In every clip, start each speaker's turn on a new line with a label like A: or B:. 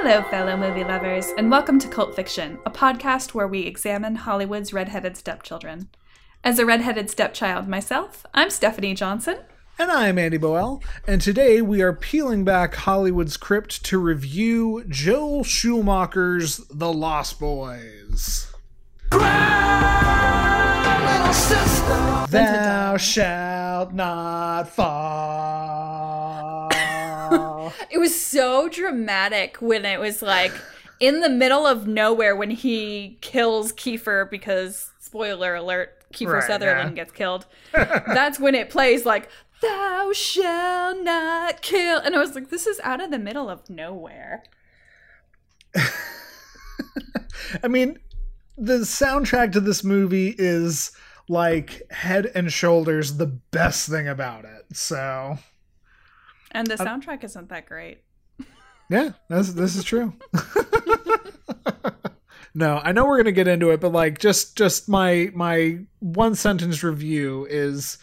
A: Hello, fellow movie lovers, and welcome to Cult Fiction, a podcast where we examine Hollywood's redheaded stepchildren. As a redheaded stepchild myself, I'm Stephanie Johnson.
B: And I'm Andy Boel, and today we are peeling back Hollywood's crypt to review Joel Schumacher's The Lost Boys. Thou shalt not fall.
A: Was so dramatic when it was like in the middle of nowhere when he kills Kiefer because, spoiler alert, Kiefer
B: Right,
A: Sutherland
B: yeah.
A: gets killed. That's when it plays like, Thou shall not kill. And I was like, this is out of the middle of nowhere.
B: I mean, the soundtrack to this movie is like head and shoulders the best thing about it. So,
A: And the soundtrack isn't that great.
B: Yeah, this this is true. no, I know we're gonna get into it, but like just just my my one sentence review is,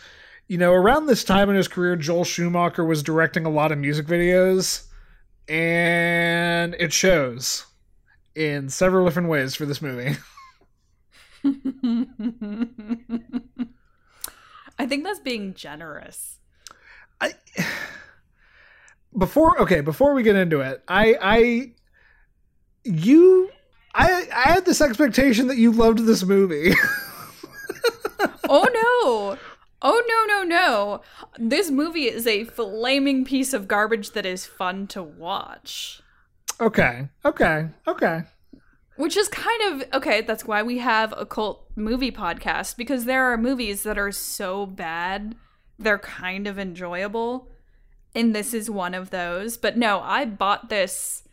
B: you know, around this time in his career, Joel Schumacher was directing a lot of music videos, and it shows in several different ways for this movie.
A: I think that's being generous.
B: I before okay before we get into it i i you i i had this expectation that you loved this movie
A: oh no. Oh no, no, no. This movie is a flaming piece of garbage that is fun to watch.
B: okay okay okay
A: Which is kind of okay, that's why we have a cult movie podcast because there are movies that are so bad they're kind of enjoyable. And this is one of those. But no, I bought this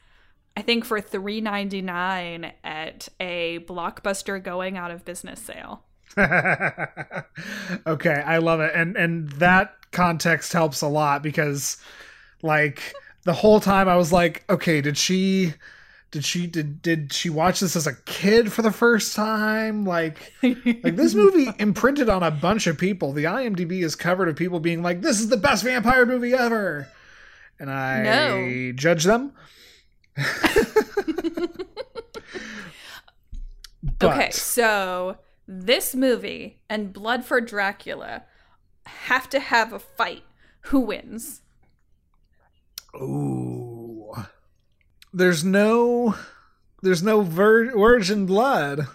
A: I think for $3.99 at a blockbuster going out of business sale.
B: okay i love it and and that context helps a lot because like the whole time i was like okay did she did she did did she watch this as a kid for the first time like like this movie imprinted on a bunch of people the imdb is covered of people being like this is the best vampire movie ever and i
A: No.
B: judge them but
A: Okay, so this movie and Blood for Dracula have to have a fight. Who wins?
B: Ooh. There's no there's no vir- virgin blood.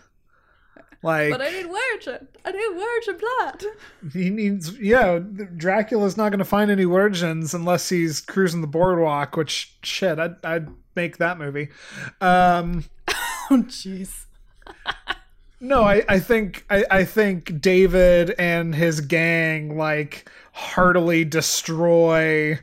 B: Like
A: But I need virgin. I need virgin blood.
B: he needs yeah, Dracula's not going to find any virgins unless he's cruising the boardwalk, which shit, I'd I'd make that movie. Um
A: Oh, jeez.
B: no, I, I think I, I think David and his gang like heartily destroy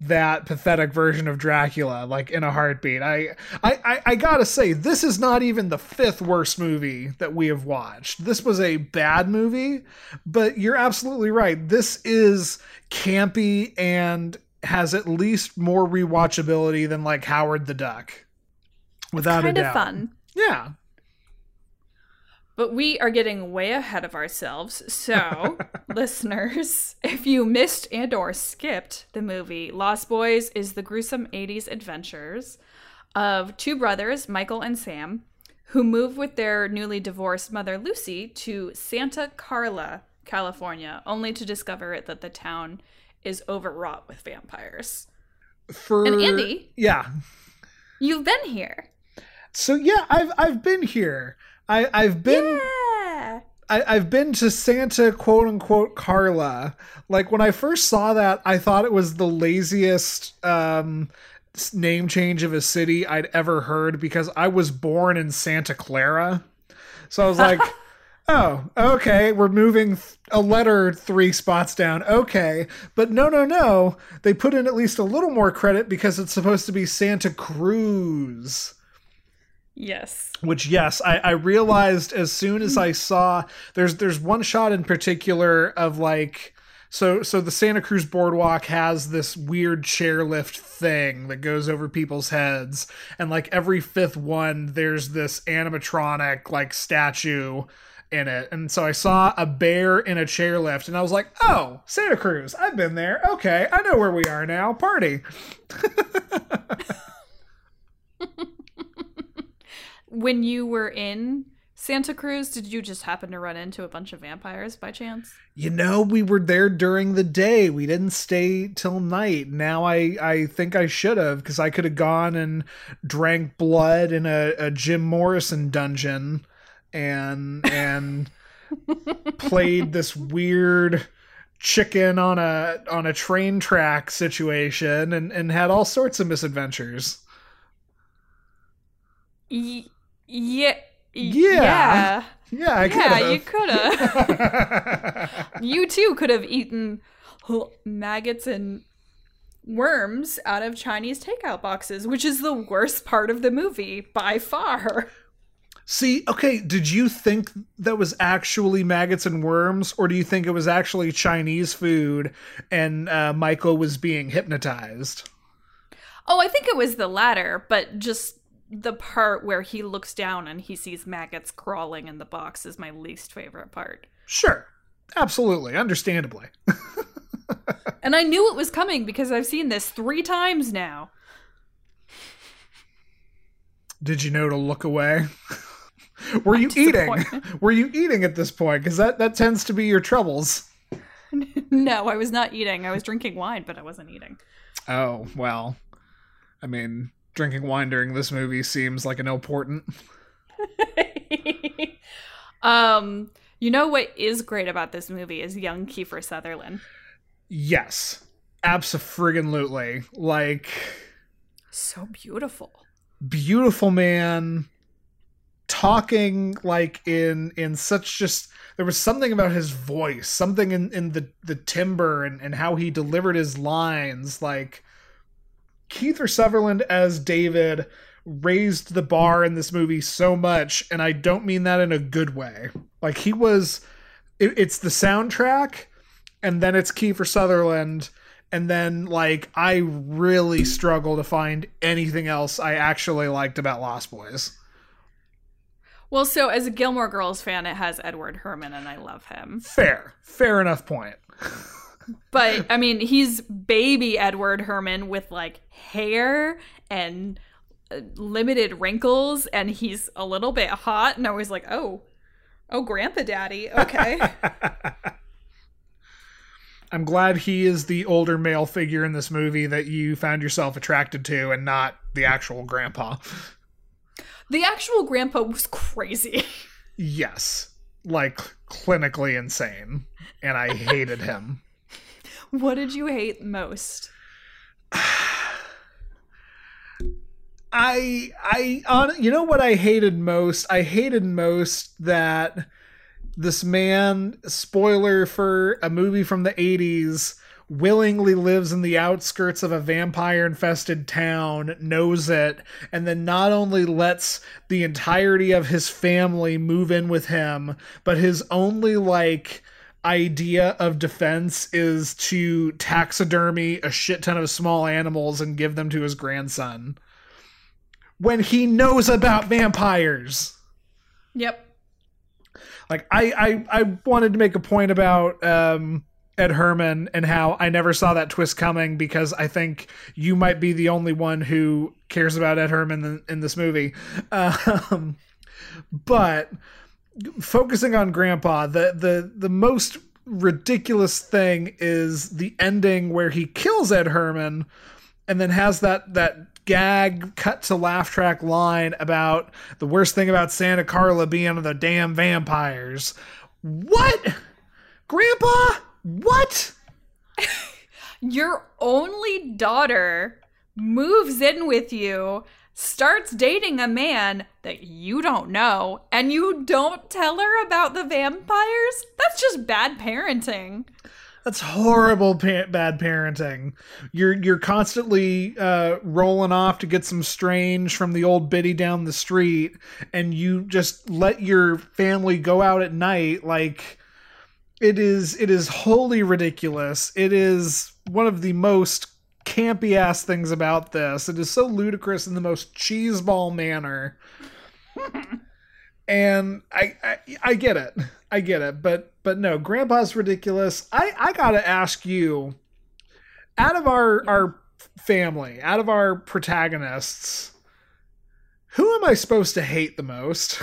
B: that pathetic version of Dracula like in a heartbeat. I, I I I gotta say this is not even the fifth worst movie that we have watched. This was a bad movie, but you're absolutely right. This is campy and has at least more rewatchability than like Howard the Duck. Without
A: Kind
B: a
A: of fun.
B: Yeah.
A: But we are getting way ahead of ourselves. So, listeners, if you missed and or skipped the movie, Lost Boys is the gruesome 80s adventures of two brothers, Michael and Sam, who move with their newly divorced mother Lucy to Santa Carla, California, only to discover that the town is overwrought with vampires.
B: For
A: And Andy?
B: Yeah.
A: You've been here.
B: So yeah, I've I've been here. I I've been
A: Yeah.
B: I, I've been to Santa quote unquote Carla. Like when I first saw that, I thought it was the laziest um name change of a city I'd ever heard because I was born in Santa Clara. So I was like, oh, okay, we're moving th- a letter three spots down. Okay. But no, no, no. They put in at least a little more credit because it's supposed to be Santa Cruz
A: Yes.
B: which yes I, I realized as soon as i saw there's there's one shot in particular of like so so the santa cruz boardwalk has this weird chairlift thing that goes over people's heads. And like every fifth one there's this animatronic like statue in it. And so i saw a bear in a chairlift and i was like oh santa cruz i've been there. Okay i know where we are now. Party
A: when you were in Santa Cruz, did you just happen to run into a bunch of vampires by chance?
B: You know, we were there during the day. We didn't stay till night. Now I I think I should have because I could have gone and drank blood in a, a Jim Morrison dungeon and and played this weird chicken on a on a train track situation and and had all sorts of misadventures.
A: Y- yeah.
B: Yeah. Yeah, I
A: yeah, you could have. you too could have eaten maggots and worms out of Chinese takeout boxes, which is the worst part of the movie by far.
B: See, okay, did you think that was actually maggots and worms, or do you think it was actually Chinese food and uh, Michael was being hypnotized?
A: Oh, I think it was the latter, but just the part where he looks down and he sees maggots crawling in the box is my least favorite part.
B: Sure. Absolutely. Understandably.
A: and I knew it was coming because I've seen this three times now.
B: Did you know to look away? Were you eating? Were you eating at this point? Because that, that tends to be your troubles.
A: no, I was not eating. I was drinking wine, but I wasn't eating.
B: Oh, well. I mean, drinking wine during this movie seems like an important.
A: um, you know what is great about this movie is young Kiefer Sutherland.
B: Yes, absolutely. Like,
A: so beautiful,
B: beautiful man, talking like in in such just there was something about his voice something in in the the timbre and and how he delivered his lines like Kiefer Sutherland as David raised the bar in this movie so much, and I don't mean that in a good way. Like he was, it, it's the soundtrack, and then it's Kiefer Sutherland, and then like I really struggle to find anything else I actually liked about Lost Boys.
A: Well, so as a Gilmore Girls fan, it has Edward Herrmann, and I love him.
B: Fair, fair enough point.
A: but I mean, he's baby Edward Herrmann with like hair and uh, limited wrinkles, and he's a little bit hot. And I was like, oh, oh, Grandpa Daddy, okay.
B: I'm glad he is the older male figure in this movie that you found yourself attracted to, and not the actual grandpa.
A: The actual grandpa was crazy.
B: Yes, like clinically insane, and I hated him.
A: What did you hate most?
B: I I on you know what I hated most? I hated most that this man, spoiler for a movie from the 80s, willingly lives in the outskirts of a vampire infested town, knows it, and then not only lets the entirety of his family move in with him, but his only like idea of defense is to taxidermy a shit ton of small animals and give them to his grandson when he knows about vampires.
A: Yep.
B: Like I I, I wanted to make a point about um Ed Herrmann and how I never saw that twist coming because I think you might be the only one who cares about Ed Herrmann in, in this movie. Um, but focusing on grandpa the the the most ridiculous thing is the ending where he kills ed herrmann and then has that that gag cut to laugh track line about the worst thing about santa carla being the damn vampires. What? Grandpa? What?
A: Your only daughter moves in with you starts dating a man that you don't know and you don't tell her about the vampires? That's just bad parenting.
B: That's horrible pa- bad parenting. You're you're constantly uh, rolling off to get some strange from the old biddy down the street, and you just let your family go out at night. Like it is it is wholly ridiculous. It is one of the most campy ass things about this. It is so ludicrous in the most cheeseball manner. and I, I I get it. I get it. But but no, grandpa's ridiculous. I I got to ask you out of our our family, out of our protagonists, who am I supposed to hate the most?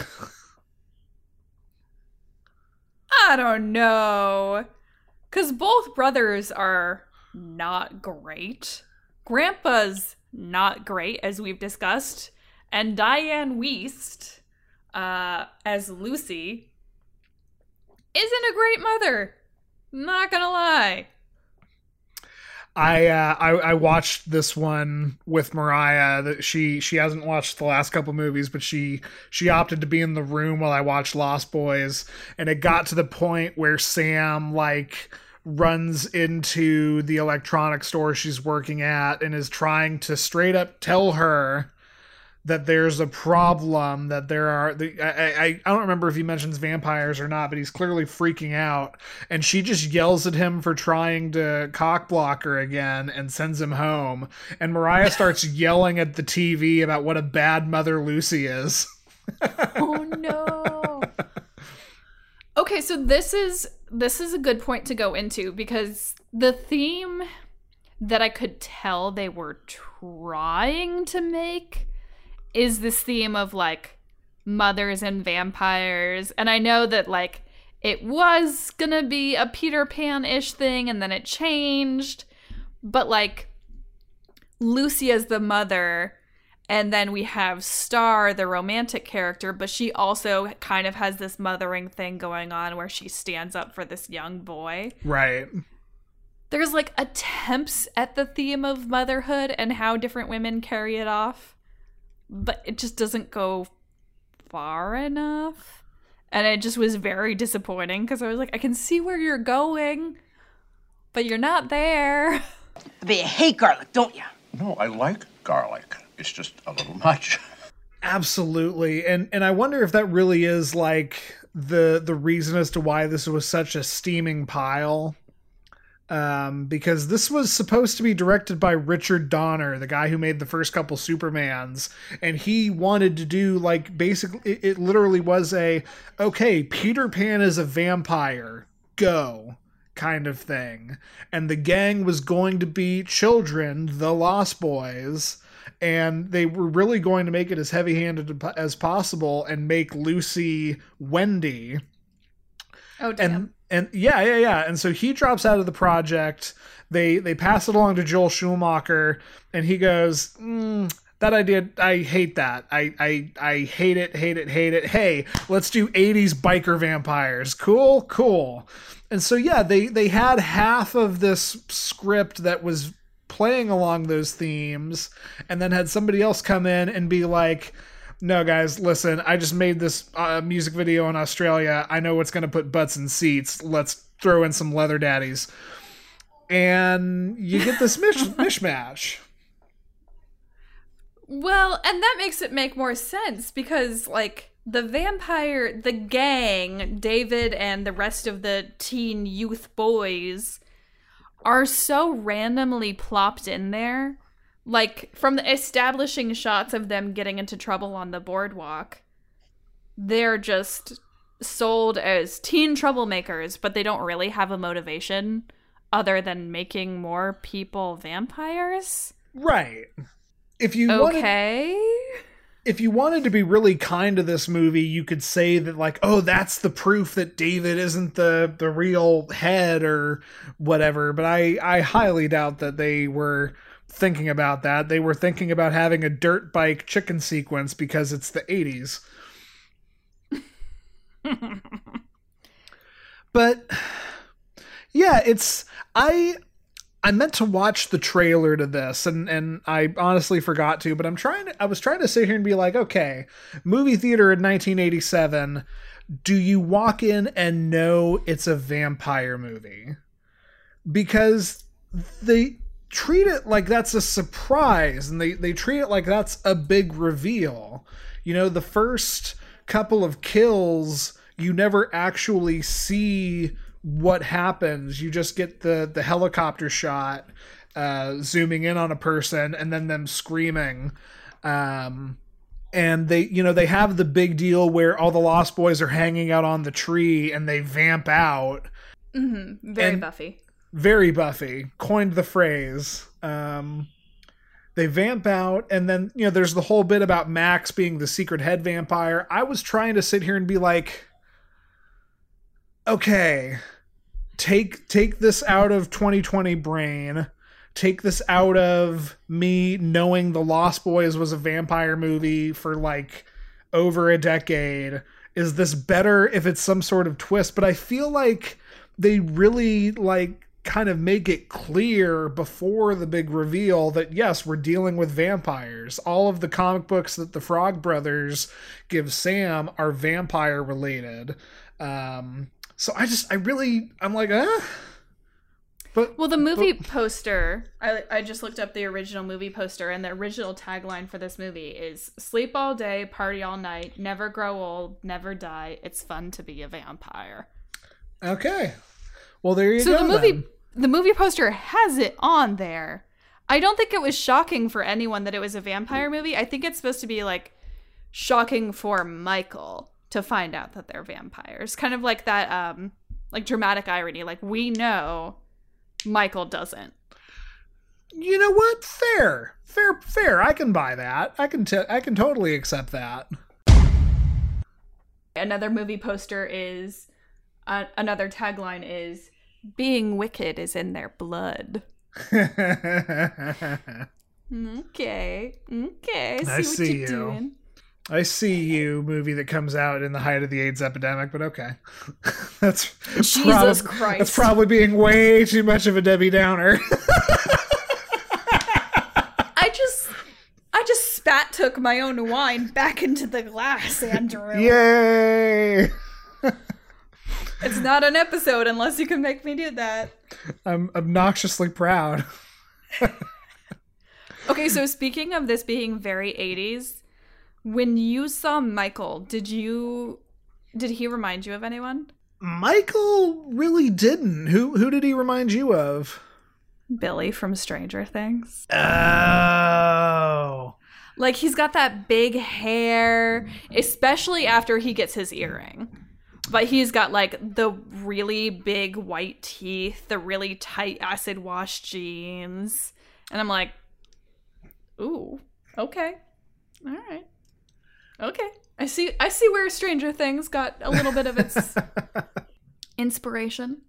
A: I don't know. Because both brothers are not great. Grandpa's not great, as we've discussed. And Dianne Wiest, uh, as Lucy, isn't a great mother. Not gonna lie.
B: I, uh, I I watched this one with Mariah. That she she hasn't watched the last couple movies, but she she opted to be in the room while I watched Lost Boys, and it got to the point where Sam like runs into the electronic store she's working at and is trying to straight up tell her that there's a problem that there are the, I, I I don't remember if he mentions vampires or not, but he's clearly freaking out, and she just yells at him for trying to cock block her again and sends him home. And Mariah starts yelling at the TV about what a bad mother Lucy is.
A: oh no. Okay, so this is this is a good point to go into because the theme that I could tell they were trying to make is this theme of like mothers and vampires. And I know that like it was gonna be a Peter Pan ish thing and then it changed. But like Lucy as the mother, and then we have Star, the romantic character, but she also kind of has this mothering thing going on where she stands up for this young boy.
B: Right.
A: There's like attempts at the theme of motherhood and how different women carry it off but it just doesn't go far enough. And it just was very disappointing because I was like, I can see where you're going, but you're not there.
C: But you hate garlic, don't you?
D: No, I like garlic. It's just a little much.
B: Absolutely. And and I wonder if that really is like the the reason as to why this was such a steaming pile um, because this was supposed to be directed by Richard Donner, the guy who made the first couple Supermans, and he wanted to do like basically it, it literally was a okay, Peter Pan is a vampire, go kind of thing, and the gang was going to be children, the Lost Boys. And they were really going to make it as heavy handed as possible and make Lucy Wendy.
A: Oh, damn.
B: And and yeah, yeah, yeah. And so he drops out of the project. They they pass it along to Joel Schumacher, and he goes, mm, "That idea, I hate that. I I I hate it, hate it, hate it. Hey, let's do '80s biker vampires. Cool, cool." And so yeah, they they had half of this script that was playing along those themes, and then had somebody else come in and be like no guys listen i just made this uh, music video in australia. I know what's going to put butts in seats. Let's throw in some leather daddies. And you get this mish- mishmash.
A: Well and that makes it make more sense because like the vampire the gang david and the rest of the teen youth boys are so randomly plopped in there like from the establishing shots of them getting into trouble on the boardwalk they're just sold as teen troublemakers but they don't really have a motivation other than making more people vampires?
B: Right. If you
A: okay.
B: wanted, if you wanted to be really kind to this movie you could say that like oh that's the proof that david isn't the the real head or whatever but i i highly doubt that they were thinking about that. They were thinking about having a dirt bike chicken sequence because it's the 80s. but yeah, it's I I meant to watch the trailer to this and and I honestly forgot to, but I'm trying to I was trying to sit here and be like, okay, movie theater in 1987, do you walk in and know it's a vampire movie? Because they treat it like that's a surprise and they, they treat it like that's a big reveal. You know, the first couple of kills, you never actually see what happens. You just get the, the helicopter shot uh, zooming in on a person and then them screaming. Um, and they, you know, they have the big deal where all the Lost Boys are hanging out on the tree and they vamp out.
A: Mm-hmm. Very and, Buffy
B: very Buffy, coined the phrase. Um, they vamp out and then you know there's the whole bit about max being the secret head vampire i was trying to sit here and be like okay take take this out of 2020 brain take this out of me knowing the lost boys was a vampire movie for like over a decade is this better if it's some sort of twist but i feel like they really like kind of make it clear before the big reveal that yes, we're dealing with vampires. All of the comic books that the Frog Brothers give Sam are vampire related. Um, so I just, I really, I'm like, eh. But
A: Well, the movie poster, I, I just looked up the original movie poster, and the original tagline for this movie is Sleep all day, party all night, never grow old, never die. It's fun to be a vampire.
B: okay, well there you
A: So
B: go.
A: So the movie
B: then.
A: the movie poster has it on there. I don't think it was shocking for anyone that it was a vampire movie. I think it's supposed to be like shocking for Michael to find out that they're vampires. Kind of like that um like dramatic irony. Like we know Michael doesn't.
B: You know what? Fair, fair, fair. I can buy that. I can, t- I can totally accept that.
A: Another movie poster is uh, another tagline is being wicked is in their blood. Okay. Okay. I see,
B: I
A: what
B: see
A: you're
B: you.
A: doing.
B: I see you movie that comes out in the height of the AIDS epidemic, but okay. that's
A: Jesus
B: prob-
A: Christ.
B: That's probably being way too much of a Debbie Downer.
A: I just I just spat took my own wine back into the glass, Andrew.
B: Yay!
A: It's not an episode unless you can make me do that.
B: I'm obnoxiously proud.
A: Okay, so speaking of this being very 80s, when you saw Michael, did you did he remind you of anyone?
B: Michael really didn't. Who who did he remind you of?
A: Billy from Stranger Things.
B: Oh.
A: Like he's got that big hair, especially after he gets his earring. But he's got like the really big white teeth, the really tight acid wash jeans. And I'm like, ooh, okay. All right. Okay. I see I see where Stranger Things got a little bit of its inspiration.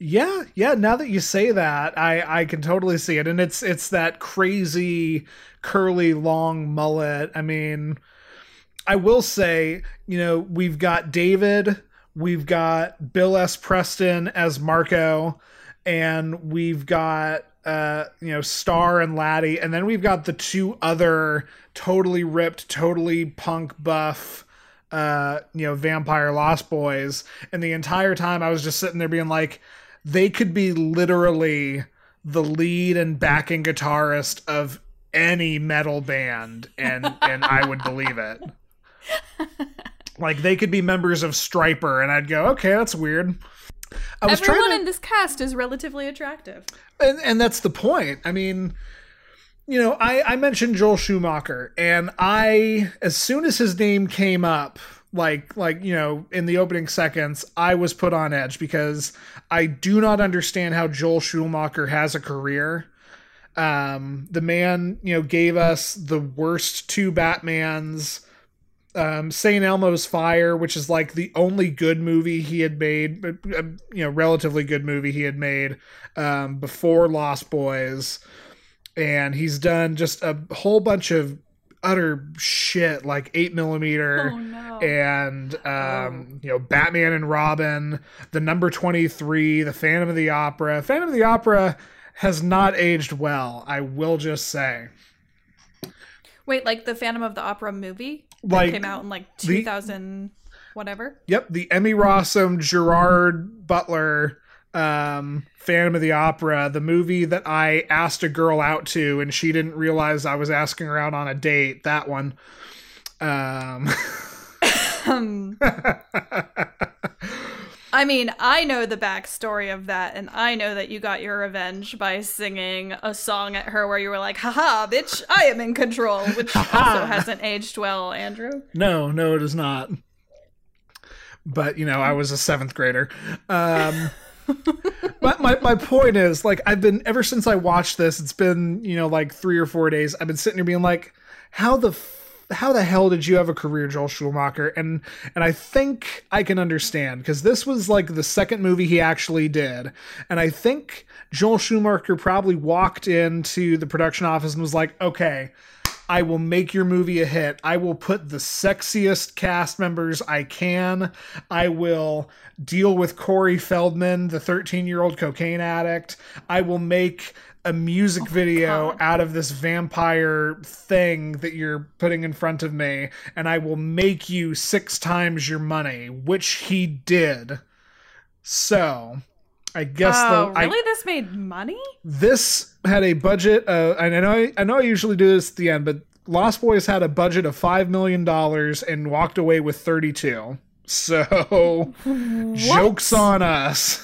B: Yeah, yeah. Now that you say that, I I can totally see it, and it's it's that crazy curly long mullet. I mean, I will say, you know, we've got David, we've got Bill S. Preston as Marco, and we've got uh you know Star and Laddie, and then we've got the two other totally ripped, totally punk buff uh you know vampire lost boys and the entire time i was just sitting there being like they could be literally the lead and backing guitarist of any metal band and and i would believe it like they could be members of Stryper and i'd go okay that's weird i was
A: Everyone
B: trying to
A: in this cast is relatively attractive.
B: and, and that's the point. I mean, you know, I, I mentioned Joel Schumacher, and I, as soon as his name came up, like, like you know, in the opening seconds, I was put on edge because I do not understand how Joel Schumacher has a career. Um, the man, you know, gave us the worst two Batmans. Um, St. Elmo's Fire, which is like the only good movie he had made, but, uh, you know, relatively good movie he had made um, before Lost Boys, and he's done just a whole bunch of utter shit like eight millimeter
A: Oh no.
B: and um, you know Batman and Robin, the number twenty three, the Phantom of the Opera. Phantom of the Opera has not aged well. I will just say,
A: Wait, like the Phantom of the Opera movie that
B: Like,
A: came out in like
B: the-
A: 2000 whatever.
B: yep, the Emmy Rossum Gerard Butler um Phantom of the Opera, the movie that I asked a girl out to and she didn't realize I was asking her out on a date. That one. Um
A: I mean, I know the backstory of that, and I know that you got your revenge by singing a song at her where you were like, haha, bitch, I am in control, which also hasn't aged well, Andrew.
B: No, no, it is not. But you know, I was a seventh grader. Um, my, my, my point is like I've been ever since I watched this, it's been, you know, like three or four days, I've been sitting here being like, how the how the hell did you have a career, Joel Schumacher? And and I think I can understand because this was like the second movie he actually did, and I think Joel Schumacher probably walked into the production office and was like, okay. I will make your movie a hit. I will put the sexiest cast members I can. I will deal with Corey Feldman, the 13 year old cocaine addict. I will make a music oh video out of this vampire thing that you're putting in front of me, and I will make you six times your money, which he did. So, I guess
A: Oh,
B: the, I-
A: really? this made money?
B: this had a budget. Uh, and I know I, I know I usually do this at the end, but Lost Boys had a budget of five million dollars and walked away with thirty-two. So, jokes on us,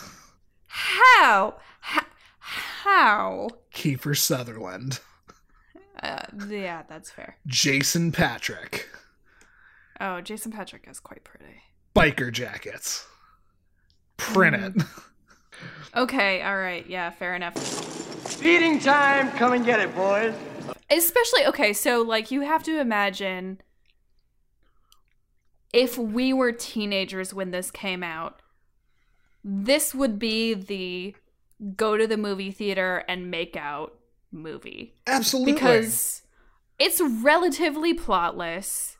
A: How? How? How?
B: Kiefer Sutherland,
A: Uh, yeah, that's fair.
B: Jason Patric,
A: Oh, Jason Patric is quite pretty.
B: biker jackets. Print it.
A: Okay, all right, yeah, fair enough.
E: Feeding time, come and get it, boys.
A: Especially okay, so like you have to imagine if we were teenagers when this came out, this would be the go to the movie theater and make out movie.
B: Absolutely.
A: because it's relatively plotless.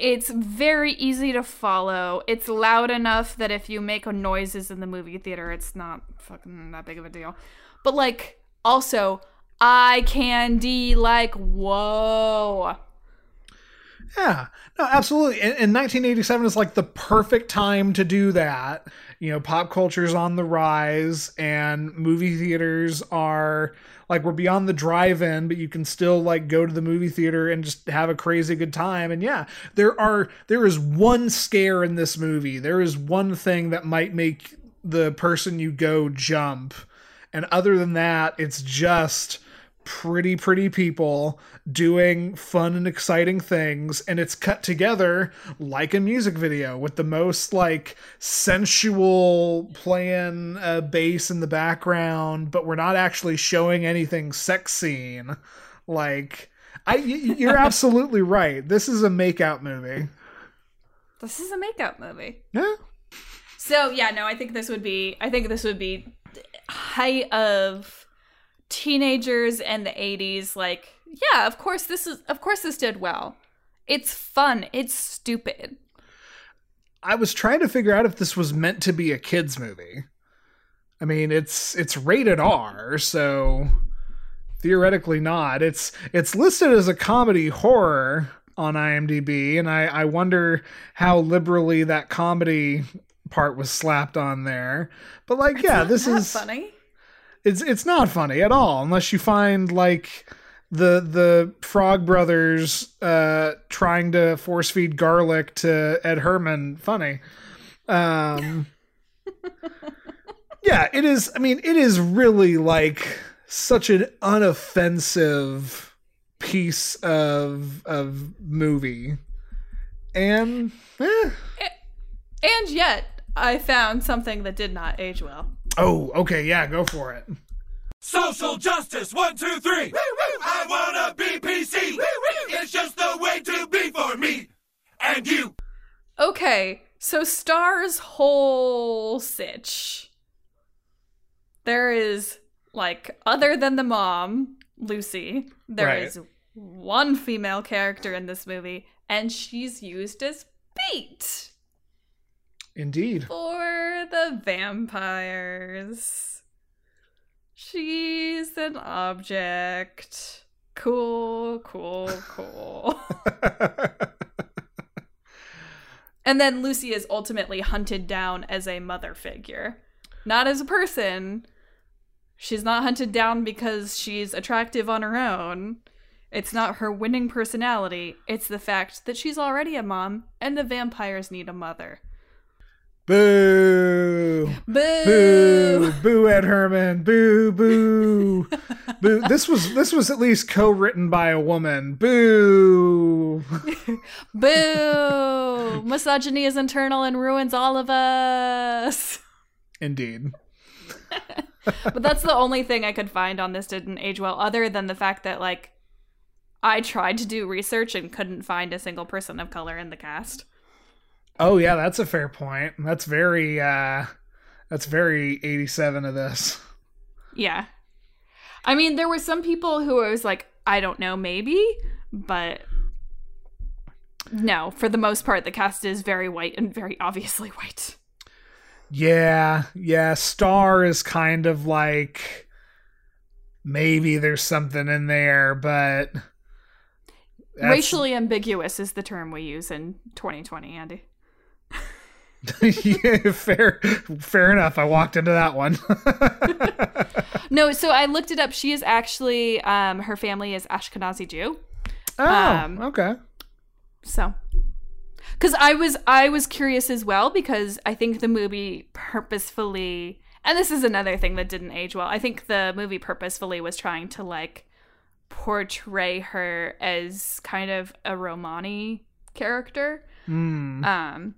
A: It's very easy to follow. It's loud enough that if you make noises in the movie theater, it's not fucking that big of a deal. But like, also, eye candy, like, whoa.
B: Yeah, no, absolutely. And, and 1987 is like the perfect time to do that. You know, pop culture's on the rise, and movie theaters are like we're beyond the drive-in, but you can still like go to the movie theater and just have a crazy good time. And yeah, there are there is one scare in this movie. There is one thing that might make the person you go jump, and other than that, it's just pretty pretty people doing fun and exciting things and it's cut together like a music video with the most like sensual playing uh, bass in the background but we're not actually showing anything sex scene like i you're absolutely right. This is a makeout movie.
A: This is a makeup movie.
B: Yeah.
A: So yeah, no, I think this would be I think this would be height of teenagers and the 80s like yeah, of course this is of course this did well. It's fun, it's stupid.
B: I was trying to figure out if this was meant to be a kids movie. I mean, it's it's rated R, so theoretically not. It's it's listed as a comedy horror on IMDb, and I, I wonder how liberally that comedy part was slapped on there. But like, yeah, this
A: Not
B: is
A: funny.
B: it's it's not funny at all unless you find like the the Frog Brothers uh trying to force feed garlic to Ed Herrmann funny. Um Yeah, it is I mean it is really like such an unoffensive piece of of movie. And eh.
A: And yet, I found something that did not age well.
B: oh, okay, yeah, go for it.
F: Social justice, one, two, three. I wanna be PC. It's just the way to be for me and you.
A: Okay, so Star's whole sitch. There is, like, other than the mom, Lucy, there
B: Right.
A: is one female character in this movie, and she's used as bait
B: Indeed.
A: for the vampires. She's an object. Cool, cool, cool. And then Lucy is ultimately hunted down as a mother figure, not as a person. She's not hunted down because she's attractive on her own. It's not her winning personality. It's the fact that she's already a mom and the vampires need a mother.
B: Boo!
A: Boo!
B: Boo! Boo! Ed Herrmann! Boo! Boo! Boo! This was this was at least co-written by a woman. Boo!
A: Boo! Misogyny is internal and ruins all of us.
B: Indeed.
A: but that's the only thing I could find on this didn't age well, other than the fact that like I tried to do research and couldn't find a single person of color in the cast.
B: Oh yeah, that's a fair point. That's very uh that's very 87 of this.
A: Yeah. I mean, there were some people who I was like, I don't know, maybe, but no, for the most part, the cast is very white and very obviously white.
B: Yeah, yeah, Star is kind of like maybe there's something in there, but that's-
A: Racially ambiguous is the term we use in 2020, Andy.
B: yeah, fair fair enough. I walked into that one.
A: No, so I looked it up. She is actually, um, her family is Ashkenazi Jew.
B: oh,
A: Um,
B: okay.
A: So, because I was I was curious as well because I think the movie purposefully, and this is another thing that didn't age well. I think the movie purposefully was trying to like portray her as kind of a Romani character.
B: Hmm.
A: Um,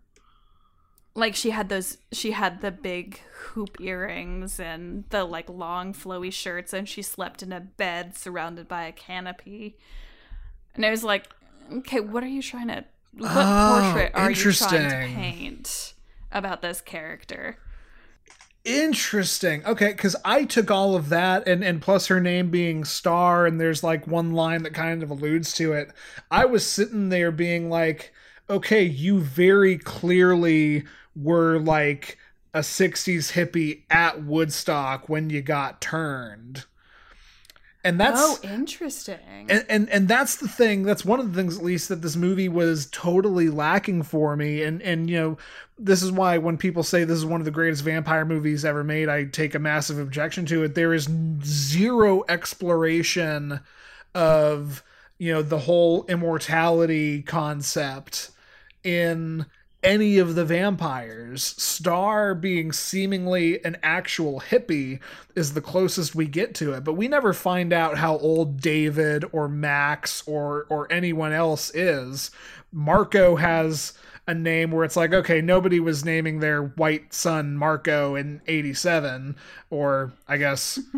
A: like she had those, she had the big hoop earrings and the like long flowy shirts, and she slept in a bed surrounded by a canopy. And I was like, okay, what are you trying to? What
B: Oh,
A: portrait are you trying to paint about this character?
B: Interesting. Okay, because I took all of that, and and plus her name being Star, and there's like one line that kind of alludes to it. I was sitting there being like, okay, you very clearly were like a '60s hippie at Woodstock when you got turned, and that's
A: oh, interesting.
B: and, and and that's the thing that's one of the things at least that this movie was totally lacking for me. And and you know this is why when people say this is one of the greatest vampire movies ever made i take a massive objection to it. There is zero exploration of you know the whole immortality concept in any of the vampires. Star being seemingly an actual hippie is the closest we get to it, but we never find out how old David or Max or or anyone else is. Marco has a name where it's like, okay, nobody was naming their white son Marco in 87 or I guess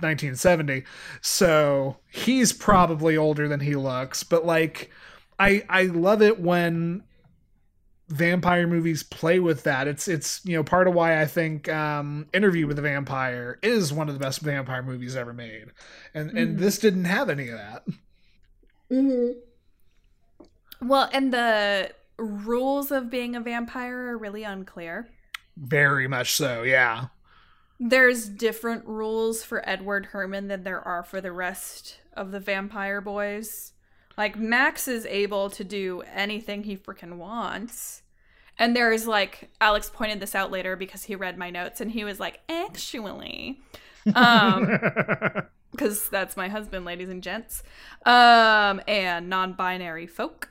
B: 1970. So he's probably older than he looks, but like I I love it when vampire movies play with that. It's it's you know part of why I think um Interview with the Vampire is one of the best vampire movies ever made. And and this didn't have any of that.
A: well, and the rules of being a vampire are really unclear.
B: Very much so, yeah.
A: There's different rules for Edward Herrmann than there are for the rest of the vampire boys. Like Max is able to do anything he freaking wants. And there's like Alex pointed this out later because he read my notes and he was like, "Actually, um because that's my husband, ladies and gents, um, and non-binary folk."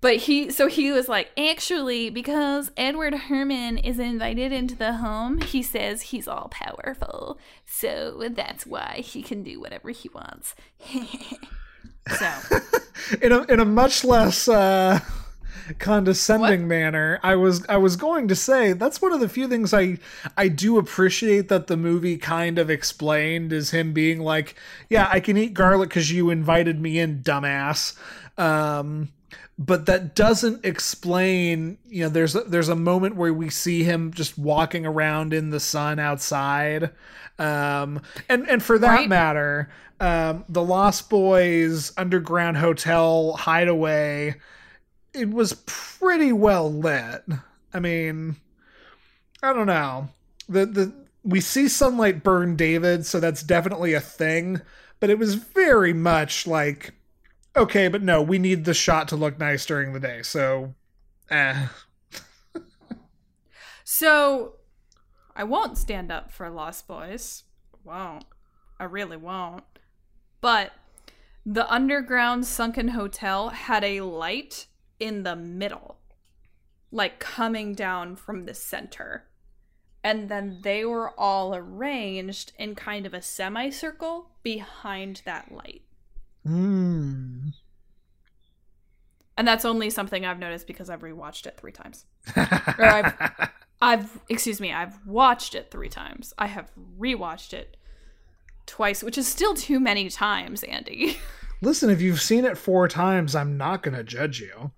A: But he, so he was like, actually, because Edward Herrmann is invited into the home, he says he's all powerful. So that's why he can do whatever he wants. so,
B: in a in a much less uh condescending manner i was i was going to say that's one of the few things i i do appreciate that the movie kind of explained is him being like yeah i can eat garlic because you invited me in dumbass. Um but that doesn't explain you know there's a, there's a moment where we see him just walking around in the sun outside um and and for that
A: Right.
B: matter um the lost boys underground hotel hideaway it was pretty well lit i mean i don't know the the we see sunlight burn david so that's definitely a thing but it was very much like okay but no we need the shot to look nice during the day so eh.
A: so I won't stand up for Lost Boys. Won't. I really won't. But the underground sunken hotel had a light in the middle, like coming down from the center. And then they were all arranged in kind of a semicircle behind that light.
B: Hmm.
A: And that's only something I've noticed because I've rewatched it three times. Or I've I've excuse me, I've watched it three times. I have rewatched it twice, which is still too many times, Andy.
B: Listen, if you've seen it four times, I'm not going to judge you.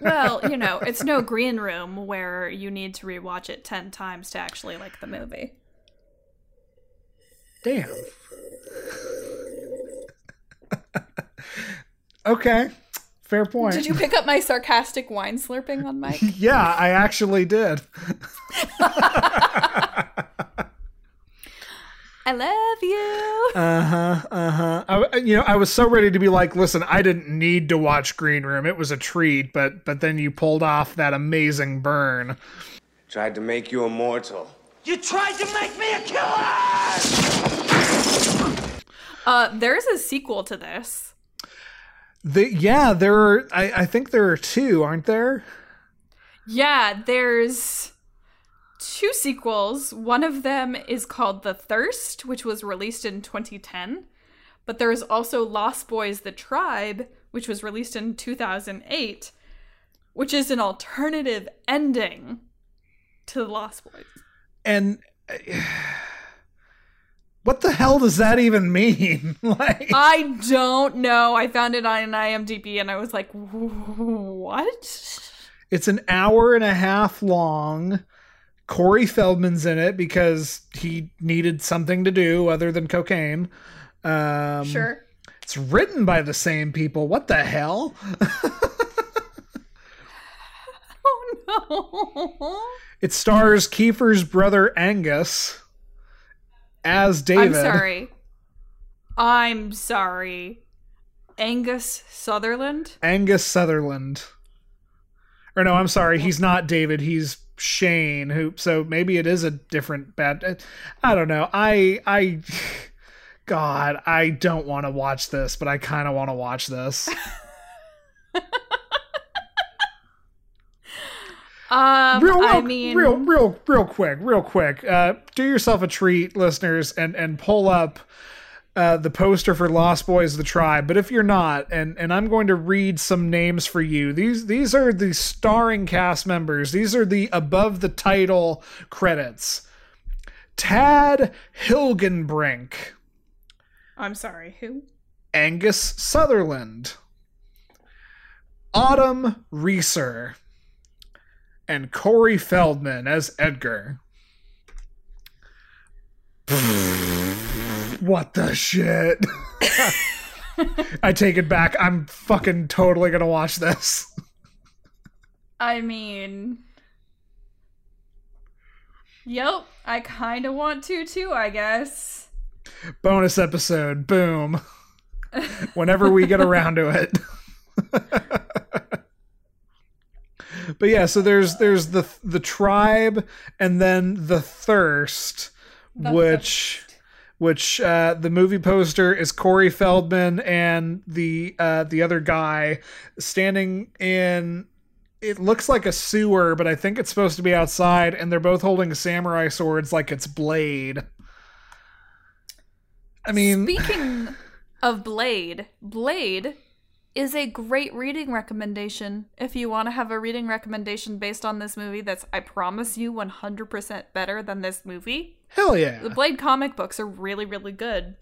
A: well, you know, it's no green room where you need to rewatch it 10 times to actually like the movie.
B: Damn. okay. Fair point.
A: Did you pick up my sarcastic wine slurping on Mike?
B: yeah, I actually did.
A: I love you.
B: Uh huh. Uh huh. I, you know, I was so ready to be like, listen, I didn't need to watch Green Room. It was a treat, but but then you pulled off that amazing burn.
G: Tried to make you immortal.
E: You tried to make me a killer!
A: Uh, there's a sequel to this.
B: The yeah, there are. I, I think there are two, aren't there?
A: Yeah, there's two sequels. One of them is called The Thirst, which was released in 2010. But there is also Lost Boys The Tribe, which was released in 2008, which is an alternative ending to The Lost Boys.
B: And uh, what the hell does that even mean? like,
A: I don't know. I found it on IMDb and I was like, what?
B: it's an hour and a half long. Corey Feldman's in it because he needed something to do other than cocaine. Um,
A: Sure.
B: It's written by the same people. What the hell?
A: Oh no.
B: It stars Kiefer's brother Angus as David.
A: I'm sorry. I'm sorry. Angus Sutherland?
B: Angus Sutherland. Or no, I'm sorry, he's not David. He's Shane. Who? So maybe it is a different bad. Uh, I don't know. I I. God, I don't want to watch this, but I kind of want to watch this.
A: Um,
B: real, real,
A: I mean,
B: real, real, real quick, real quick. Uh, do yourself a treat, listeners, and and pull up uh, the poster for Lost Boys: The Tribe. But if you're not, and and I'm going to read some names for you. These these are the starring cast members. These are the above the title credits. Tad Hilgenbrink,
A: I'm sorry. Who?
B: Angus Sutherland, Autumn Reeser, and Corey Feldman as Edgar. what the shit? I take it back. I'm fucking totally gonna watch this.
A: I mean, yep. I kind of want to too. I guess.
B: Bonus episode. Boom. Whenever we get around to it. but yeah, so there's there's the the tribe and then the thirst, which which uh, the movie poster is Corey Feldman and the uh, the other guy standing in. It looks like a sewer, but I think it's supposed to be outside, and they're both holding samurai swords like it's Blade. I mean,
A: Speaking of Blade, Blade is a great reading recommendation. If you want to have a reading recommendation based on this movie that's, I promise you, 100% better than this movie,
B: hell yeah!
A: the Blade comic books are really, really good.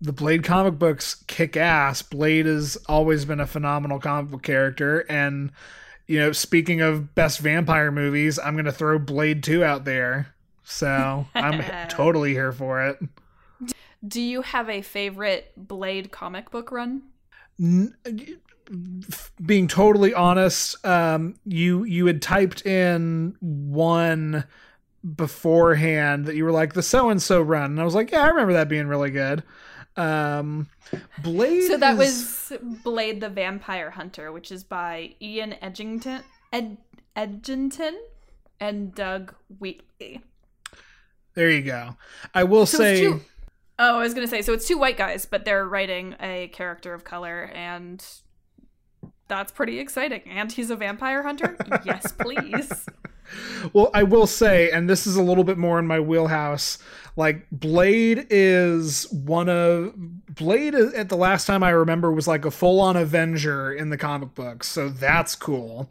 B: the Blade comic books kick ass. Blade has always been a phenomenal comic book character, and you know, speaking of best vampire movies, I'm gonna throw Blade Two out there. So I'm totally here for it.
A: Do you have a favorite Blade comic book run?
B: Being totally honest, um, you you had typed in one beforehand that you were like the so and so run, and I was like, yeah, I remember that being really good. Um, Blade.
A: So that
B: is-
A: was Blade the Vampire Hunter, which is by Ian Edgington, Ed, Edgington and Doug Wheatley.
B: there. You go. I will
A: So
B: say.
A: two- Oh, I was gonna say, so it's two white guys, but they're writing a character of color, and that's pretty exciting. And he's a vampire hunter. yes, please.
B: Well, I will say, and this is a little bit more in my wheelhouse. Like Blade is one of Blade at the last time I remember was like a full-on Avenger in the comic books, so that's cool.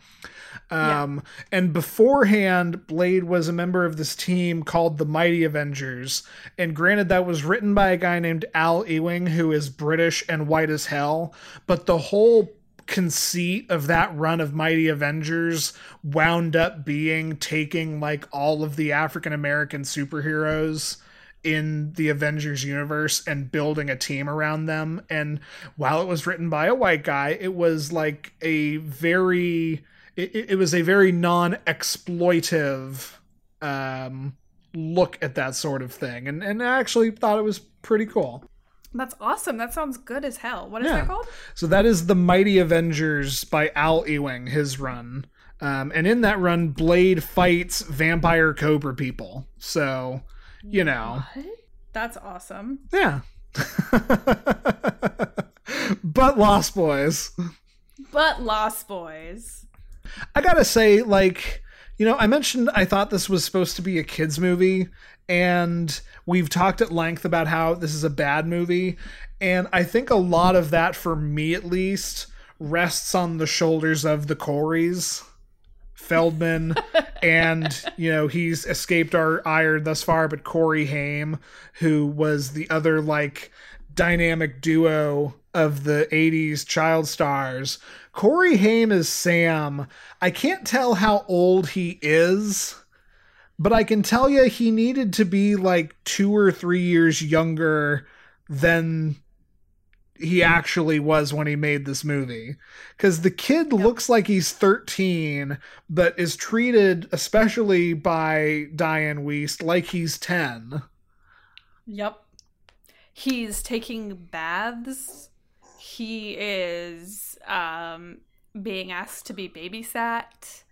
B: Um, and beforehand, Blade was a member of this team called the Mighty Avengers. And granted, that was written by a guy named Al Ewing, who is British and white as hell. But the whole conceit of that run of Mighty Avengers wound up being taking like all of the African American superheroes in the Avengers universe and building a team around them. And while it was written by a white guy, it was like a very it, it was a very non-exploitive um look at that sort of thing and and I actually thought it was pretty cool.
A: That's awesome. That sounds good as hell. What is
B: Yeah.
A: that called?
B: So that is the Mighty Avengers by Al Ewing, his run. Um, and in that run, Blade fights vampire cobra people. So, you know,
A: That's awesome.
B: yeah. but Lost Boys.
A: But Lost Boys.
B: I gotta say, like, you know, I mentioned I thought this was supposed to be a kids' movie, and we've talked at length about how this is a bad movie, and I think a lot of that, for me at least, rests on the shoulders of the Coreys. Feldman, and you know he's escaped our ire thus far, but Corey Haim, who was the other like dynamic duo of the 80s child stars. Corey Haim is Sam. I can't tell how old he is, but I can tell you he needed to be like two or three years younger than he actually was when he made this movie. Because the kid looks like he's 13, but is treated, especially by Dianne Wiest, like he's 10.
A: Yep. He's taking baths. He is um being asked to be babysat.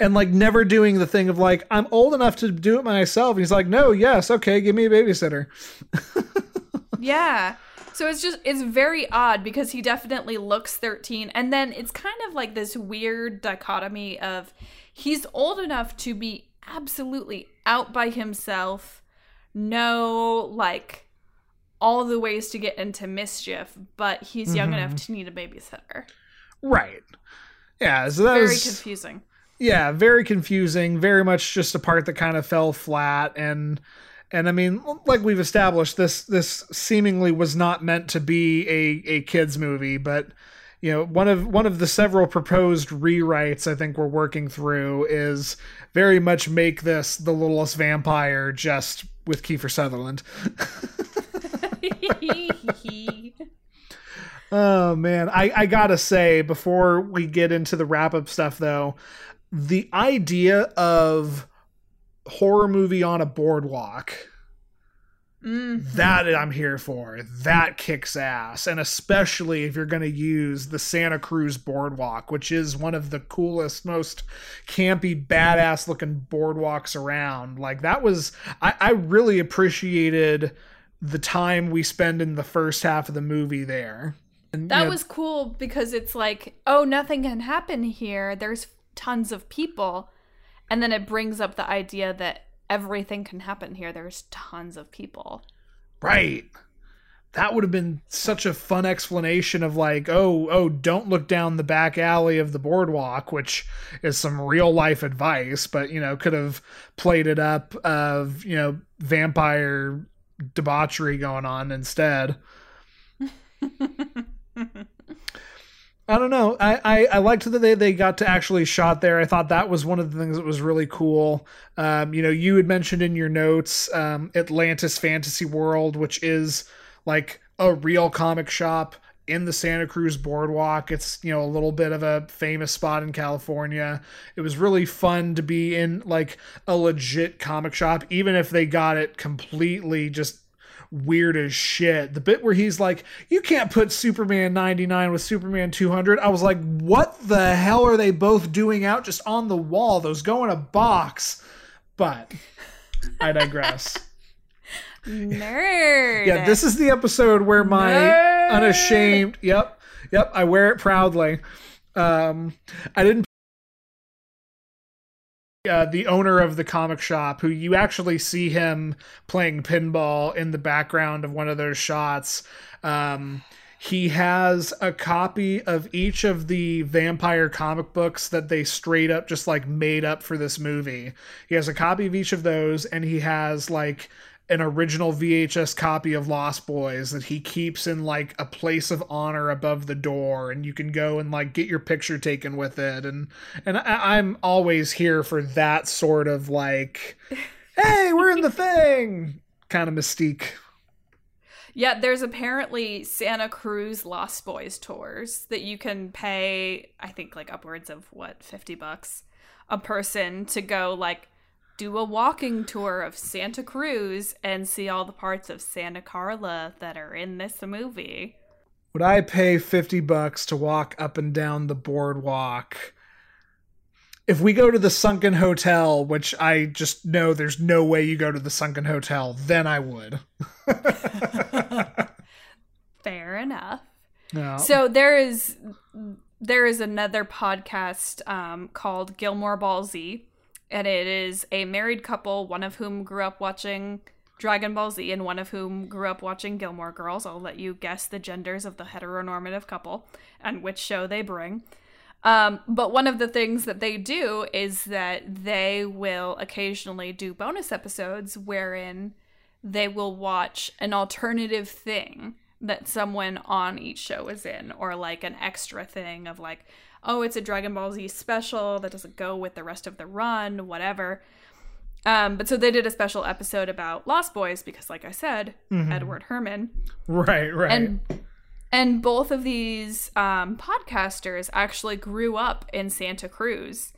B: And like never doing the thing of like I'm old enough to do it myself. And He's like, no, yes, okay, give me a babysitter.
A: Yeah. So it's just it's very odd because he definitely looks 13 and then it's kind of like this weird dichotomy of he's old enough to be absolutely out by himself, know like all the ways to get into mischief, but he's young enough mm-hmm. to need a babysitter.
B: Right. Yeah. So that
A: Very
B: was
A: confusing.
B: Yeah, very confusing. Very much just a part that kind of fell flat and. And I mean, like we've established, this this seemingly was not meant to be a, a kids movie, but you know, one of one of the several proposed rewrites I think we're working through is very much make this the littlest vampire just with Kiefer Sutherland. Oh man, I I gotta say before we get into the wrap up stuff though, the idea of horror movie on a boardwalk mm-hmm. that I'm here for. That kicks ass, and especially if you're going to use the Santa Cruz boardwalk, which is one of the coolest, most campy, badass looking boardwalks around. Like that was, I, I really appreciated the time we spend in the first half of the movie there. And,
A: That
B: you know,
A: was cool because it's like, oh, nothing can happen here. There's tons of people. And then it brings up the idea that everything can happen here. There's tons of people.
B: Right. That would have been such a fun explanation of like, oh, oh, don't look down the back alley of the boardwalk, which is some real life advice, but you know, could have played it up of, you know, vampire debauchery going on instead. I don't know. I, I, I liked that they, they got to actually shot there. I thought that was one of the things that was really cool. Um, you know, you had mentioned in your notes um, Atlantis Fantasy World, which is like a real comic shop in the Santa Cruz boardwalk. It's, you know, a little bit of a famous spot in California. It was really fun to be in like a legit comic shop, even if they got it completely just weird as shit. The bit where he's like, "You can't put Superman 99 with Superman 200." I was like, "What the hell are they both doing out just on the wall? Those go in a box." But I digress.
A: Nerd.
B: yeah, this is the episode where my
A: Nerd.
B: unashamed, yep, yep, I wear it proudly. Um I didn't uh, the owner of the comic shop, who you actually see him playing pinball in the background of one of those shots. Um, he has a copy of each of the vampire comic books that they straight up just like made up for this movie. He has a copy of each of those, and he has like an original VHS copy of Lost Boys that he keeps in like a place of honor above the door, and you can go and like get your picture taken with it. And and I, I'm always here for that sort of like, hey, we're in the thing kind of mystique.
A: Yeah, there's apparently Santa Cruz Lost Boys tours that you can pay, I think like upwards of what, 50 bucks a person to go like do a walking tour of Santa Cruz and see all the parts of Santa Carla that are in this movie.
B: Would I pay 50 bucks to walk up and down the boardwalk? If we go to the Sunken Hotel, which I just know there's no way you go to the Sunken Hotel, then I would.
A: Fair enough.
B: No.
A: So there is there is another podcast um, called Gilmore Ball Z, and it is a married couple, one of whom grew up watching Dragon Ball Z, and one of whom grew up watching Gilmore Girls. I'll let you guess the genders of the heteronormative couple and which show they bring. Um, but one of the things that they do is that they will occasionally do bonus episodes wherein they will watch an alternative thing that someone on each show is in, or like an extra thing of like, oh, it's a Dragon Ball Z special that doesn't go with the rest of the run, whatever. Um, but so they did a special episode about Lost Boys because, like I said, Edward Herrmann
B: right, right.
A: and and both of these um, podcasters actually grew up in Santa Cruz,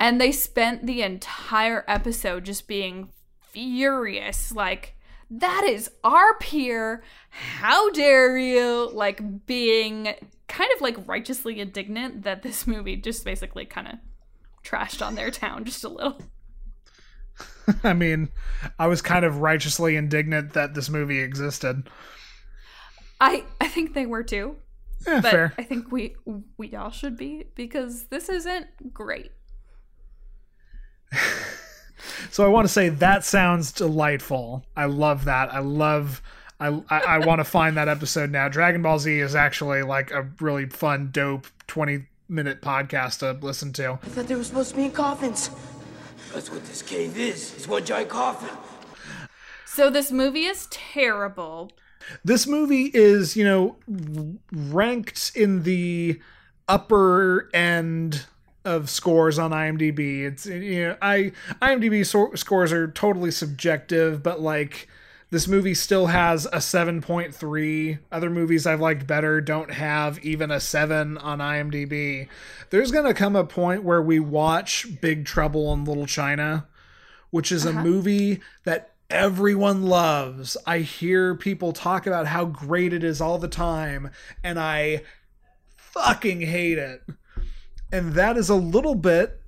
A: and they spent the entire episode just being furious, like that is our pier. How dare you? Like being kind of like righteously indignant that this movie just basically kind of trashed on their town just a little.
B: I mean, I was kind of righteously indignant that this movie existed.
A: I I think they were too.
B: Yeah,
A: but
B: fair.
A: I think we we all should be because this isn't great.
B: So I want to say that sounds delightful. I love that. I love. I I, I want to find that episode now. Dragon Ball Z is actually like a really fun, dope twenty minute podcast to listen to.
E: I thought they were supposed to be in coffins. That's what this cave is. It's one giant coffin.
A: So this movie is terrible.
B: This movie is, you know, ranked in the upper end of scores on IMDb. It's you know, I IMDb so- scores are totally subjective, but like this movie still has a 7.3. Other movies I've liked better don't have even a 7 on IMDb. There's going to come a point where we watch Big Trouble in Little China, which is a uh-huh. movie that everyone loves. I hear people talk about how great it is all the time, and I fucking hate it. And that is a little bit,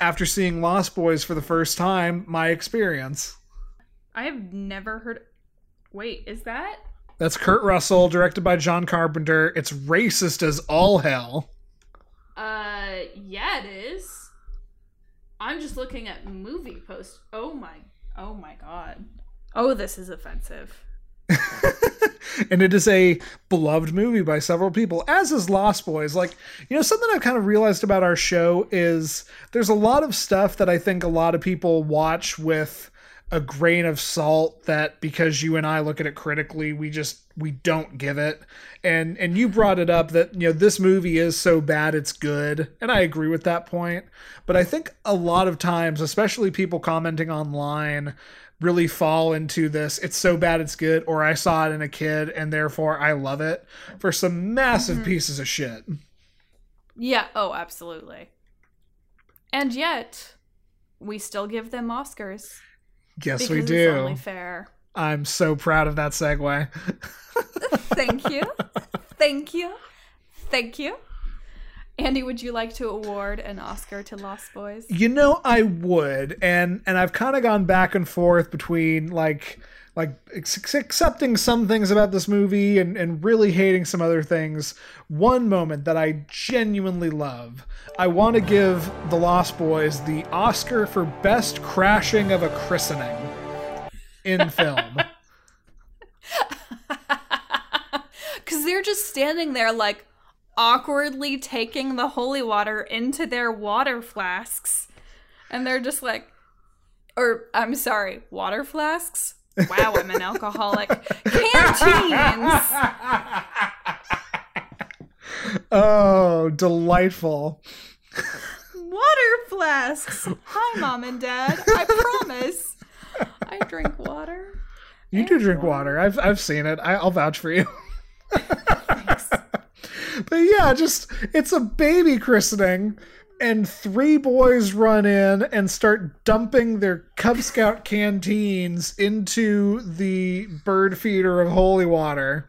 B: after seeing Lost Boys for the first time, my experience.
A: I have never heard. Wait, is that?
B: That's Kurt Russell, directed by John Carpenter. It's racist as all hell.
A: Uh, yeah, it is. I'm just looking at movie post. Oh my, oh my god. Oh, this is offensive.
B: and it is a beloved movie by several people, as is Lost Boys. Like, you know, something I've kind of realized about our show is there's a lot of stuff that I think a lot of people watch with a grain of salt that because you and I look at it critically, we just we don't give it. And and you brought it up that you know this movie is so bad it's good, and I agree with that point. But I think a lot of times, especially people commenting online, really fall into this it's so bad it's good or I saw it in a kid and therefore I love it for some massive mm-hmm. pieces of shit.
A: Yeah. Oh, absolutely. And yet, we still give them Oscars
B: Yes, we
A: it's
B: do.
A: only fair.
B: I'm so proud of that segue.
A: Thank you. Thank you. Thank you. Andy, would you like to award an Oscar to Lost Boys?
B: You know, I would, and and I've kind of gone back and forth between like like accepting some things about this movie and, and really hating some other things. One moment that I genuinely love. I want to give The Lost Boys the Oscar for best crashing of a christening in film.
A: Because they're just standing there, like, awkwardly taking the holy water into their water flasks. And they're just like, or I'm sorry, water flasks? Wow, I'm an alcoholic. Canteens!
B: oh, delightful.
A: Water flasks! Hi, mom and dad. I promise. I drink water.
B: You do drink water. I've I've seen it. I, I'll vouch for you. but yeah, just it's a baby christening, and three boys run in and start dumping their Cub Scout canteens into the bird feeder of holy water.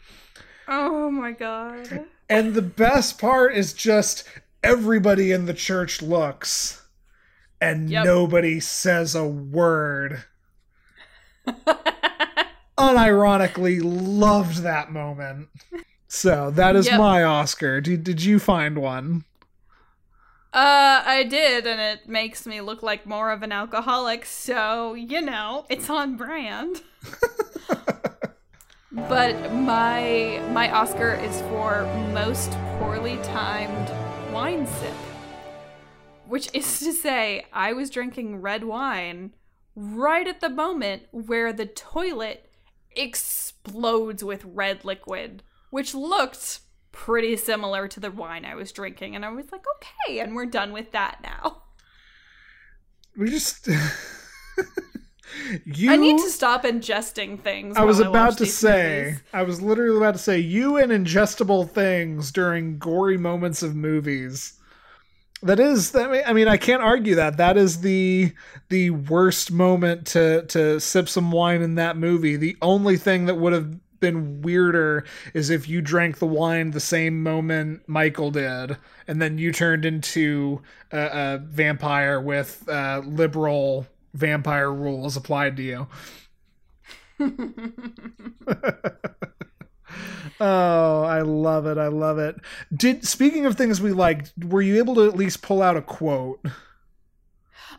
A: Oh my god.
B: And the best part is just everybody in the church looks and
A: Yep.
B: nobody says a word. Unironically loved that moment. So that is
A: Yep.
B: my Oscar. Did, did you find one?
A: Uh, I did, and it makes me look like more of an alcoholic, so, you know, it's on brand. but my my Oscar is for most poorly timed wine sip. Which is to say, I was drinking red wine right at the moment where the toilet explodes with red liquid, which looked pretty similar to the wine I was drinking. And I was like, okay, and we're done with that now.
B: We just you
A: I need to stop ingesting things.
B: I was
A: while
B: about to say,
A: movies.
B: I was literally about to say, you and ingestible things during gory moments of movies. That is, that I mean, I can't argue that. That is the the worst moment to to sip some wine in that movie. The only thing that would have been weirder is if you drank the wine the same moment Michael did, and then you turned into a, a vampire with uh, liberal vampire rules applied to you. Oh, I love it. I love it. Did speaking of things we liked, were you able to at least pull out a quote?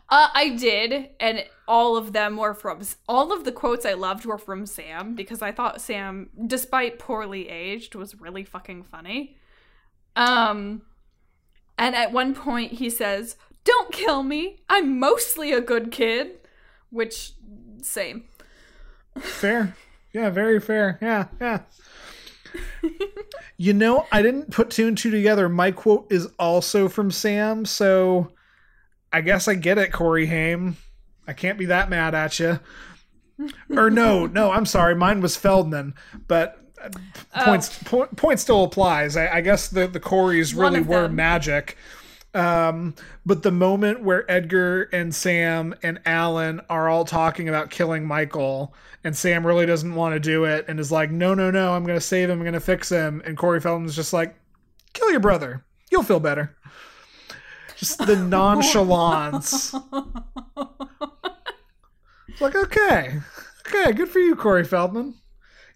A: Uh, I did, and all of them were from all of the quotes I loved were from Sam because I thought Sam, despite poorly aged, was really fucking funny. Um, and at one point he says, "Don't kill me. I'm mostly a good kid," which same.
B: Fair. Yeah, very fair. Yeah, yeah. you know, I didn't put two and two together. My quote is also from Sam, so I guess I get it, Corey Haim. I can't be that mad at you. Or no, no, I'm sorry. Mine was Feldman, but uh, points point, point still applies. I, I guess the the Coreys really were
A: them.
B: magic. Um, but the moment where Edgar and Sam and Alan are all talking about killing Michael, and Sam really doesn't want to do it, and is like, "No, no, no, I'm going to save him. I'm going to fix him," and Corey Feldman's just like, "Kill your brother. You'll feel better." Just the nonchalance. It's like, okay, okay, good for you, Corey Feldman.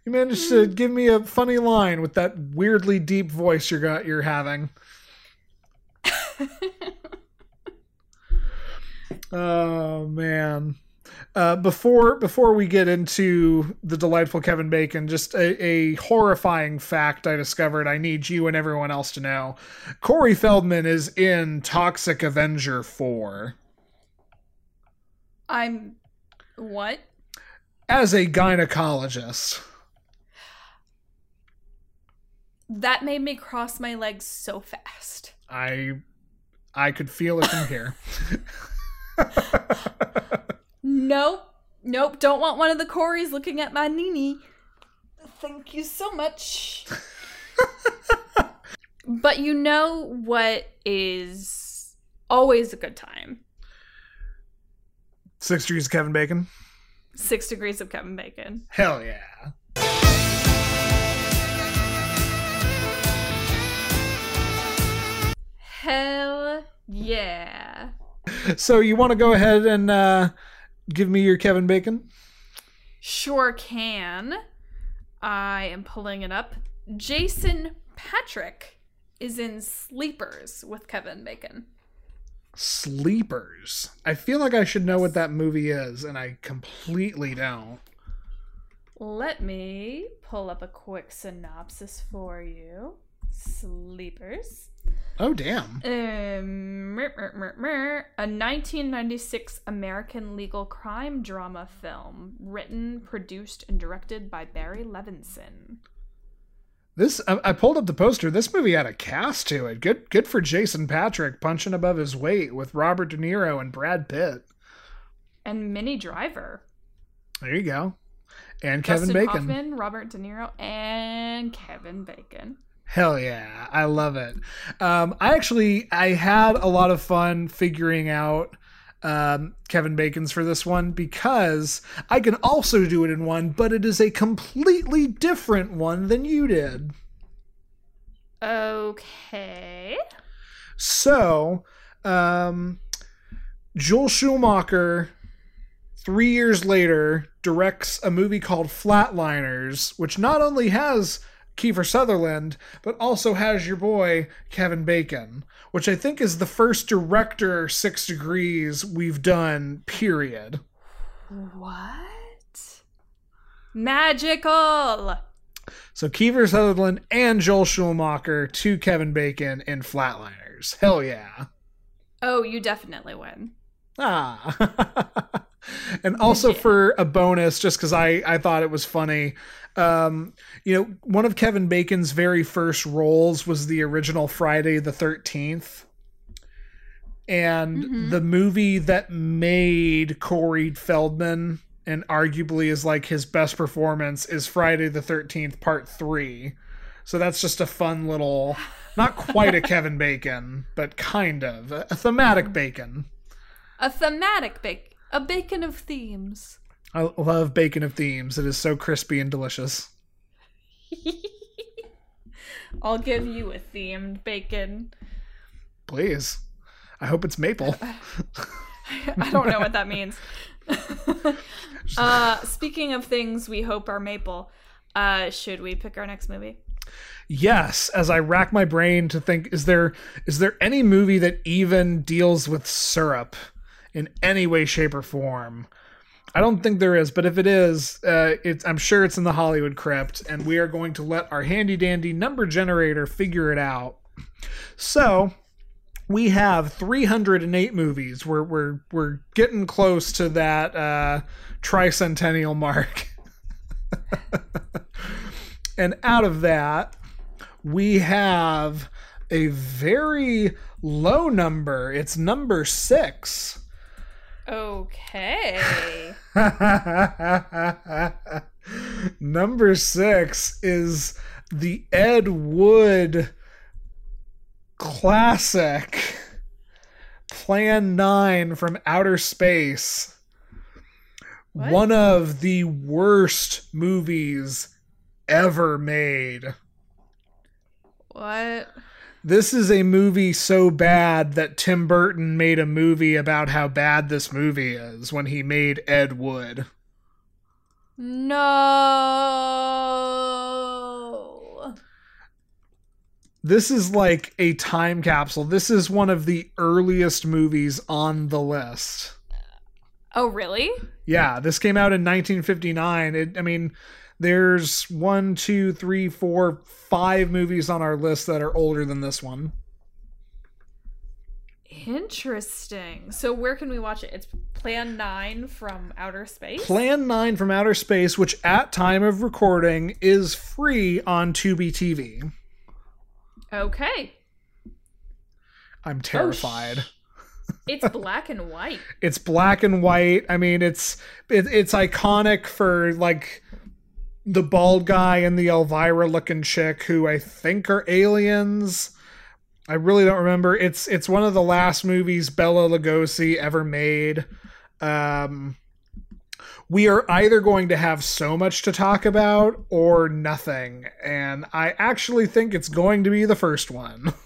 B: You managed to mm. give me a funny line with that weirdly deep voice you're got you're having. oh man. Uh, before before we get into the delightful Kevin Bacon, just a, a horrifying fact I discovered. I need you and everyone else to know. Corey Feldman is in Toxic Avenger four
A: I'm what?
B: as a gynecologist.
A: That made me cross my legs so fast.
B: I I could feel it from here.
A: Nope. Nope. Don't want one of the Corys looking at my Nini. Thank you so much. but you know what is always a good time?
B: Six degrees of Kevin Bacon.
A: Six degrees of Kevin Bacon.
B: Hell yeah.
A: Hell yeah.
B: So you want to go ahead and uh, give me your Kevin Bacon?
A: Sure can. I am pulling it up. Jason Patric is in Sleepers with Kevin Bacon.
B: Sleepers. I feel like I should know what that movie is, and I completely don't.
A: Let me pull up a quick synopsis for you. Sleepers.
B: Oh, damn.
A: Um, mer- mer- mer- mer. a 1996 American legal crime drama film written, produced, and directed by Barry Levinson.
B: This I, I pulled up the poster. This movie had a cast to it. Good, good for Jason Patric punching above his weight with Robert De Niro and Brad Pitt.
A: And Minnie Driver.
B: There you go. And Kevin
A: Dustin
B: Bacon.
A: Hoffman, Robert De Niro, and Kevin Bacon.
B: Hell yeah, I love it. Um, I actually I had a lot of fun figuring out um, Kevin Bacon's for this one because I can also do it in one, but it is a completely different one than you did.
A: Okay.
B: So, um, Joel Schumacher, three years later, directs a movie called Flatliners, which not only has Kiefer Sutherland, but also has your boy Kevin Bacon, which I think is the first director Six Degrees we've done, period.
A: What? Magical!
B: So Kiefer Sutherland and Joel Schumacher to Kevin Bacon in Flatliners. Hell yeah.
A: Oh, you definitely win.
B: Ah. and also for a bonus, just because I, I thought it was funny, um, you know, one of Kevin Bacon's very first roles was the original Friday the 13th. And the movie that made Corey Feldman and arguably is like his best performance is Friday the 13th, part three. So that's just a fun little, not quite a Kevin Bacon, but kind of a, a thematic bacon.
A: A thematic bacon. A bacon of themes.
B: I love bacon of themes. It is so crispy and delicious.
A: I'll give you a themed bacon.
B: Please. I hope it's maple.
A: I don't know what that means. uh, speaking of things we hope are maple, uh, should we pick our next movie?
B: yes, as I rack my brain to think is there is there any movie that even deals with syrup in any way shape or form? I don't think there is, but if it is, uh, it's I'm sure it's in the Hollywood crypt and we are going to let our handy dandy number generator figure it out. So, we have 308 movies. We're we're we're getting close to that uh, tricentennial mark. and out of that, we have a very low number. It's number six.
A: Okay.
B: number six is the Ed Wood classic Plan 9 from Outer Space. One of the worst movies ever made.
A: what?
B: This is a movie so bad that Tim Burton made a movie about how bad this movie is when he made Ed Wood.
A: No.
B: This is like a time capsule. This is one of the earliest movies on the list.
A: Oh, really?
B: Yeah, this came out in 1959. It, I mean, there's one, two, three, four, five movies on our list that are older than this one.
A: Interesting. So where can we watch it? It's Plan 9 from Outer Space?
B: Plan 9 from Outer Space, which at time of recording is free on Tubi TV.
A: okay.
B: I'm oh, terrified.
A: It's black and white.
B: it's black and white. I mean, it's it, it's iconic for like the bald guy and the Elvira looking chick who I think are aliens. I really don't remember. It's it's one of the last movies Bela Lugosi ever made. Um we are either going to have so much to talk about or nothing, and I actually think it's going to be the first one.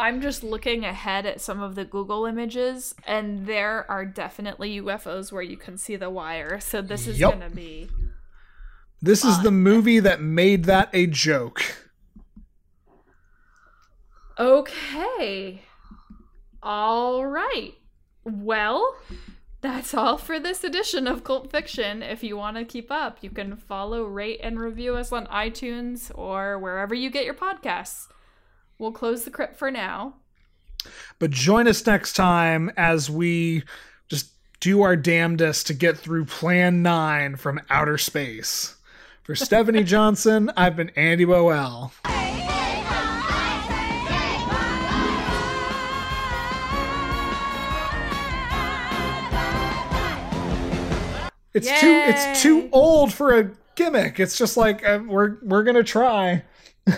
A: I'm just looking ahead at some of the Google images, and there are definitely UFOs where you can see the wire. So this is
B: Yup.
A: gonna be
B: This is the movie that made that a joke.
A: okay. All right. Well, that's all for this edition of Cult Fiction. If you want to keep up, you can follow, rate, and review us on iTunes or wherever you get your podcasts. We'll close the crypt for now.
B: But join us next time as we just do our damnedest to get through Plan 9 from outer space. For Stephanie Johnson, I've been Andy Boel. It's too it's too old for a gimmick. It's just like uh, we're we're gonna try.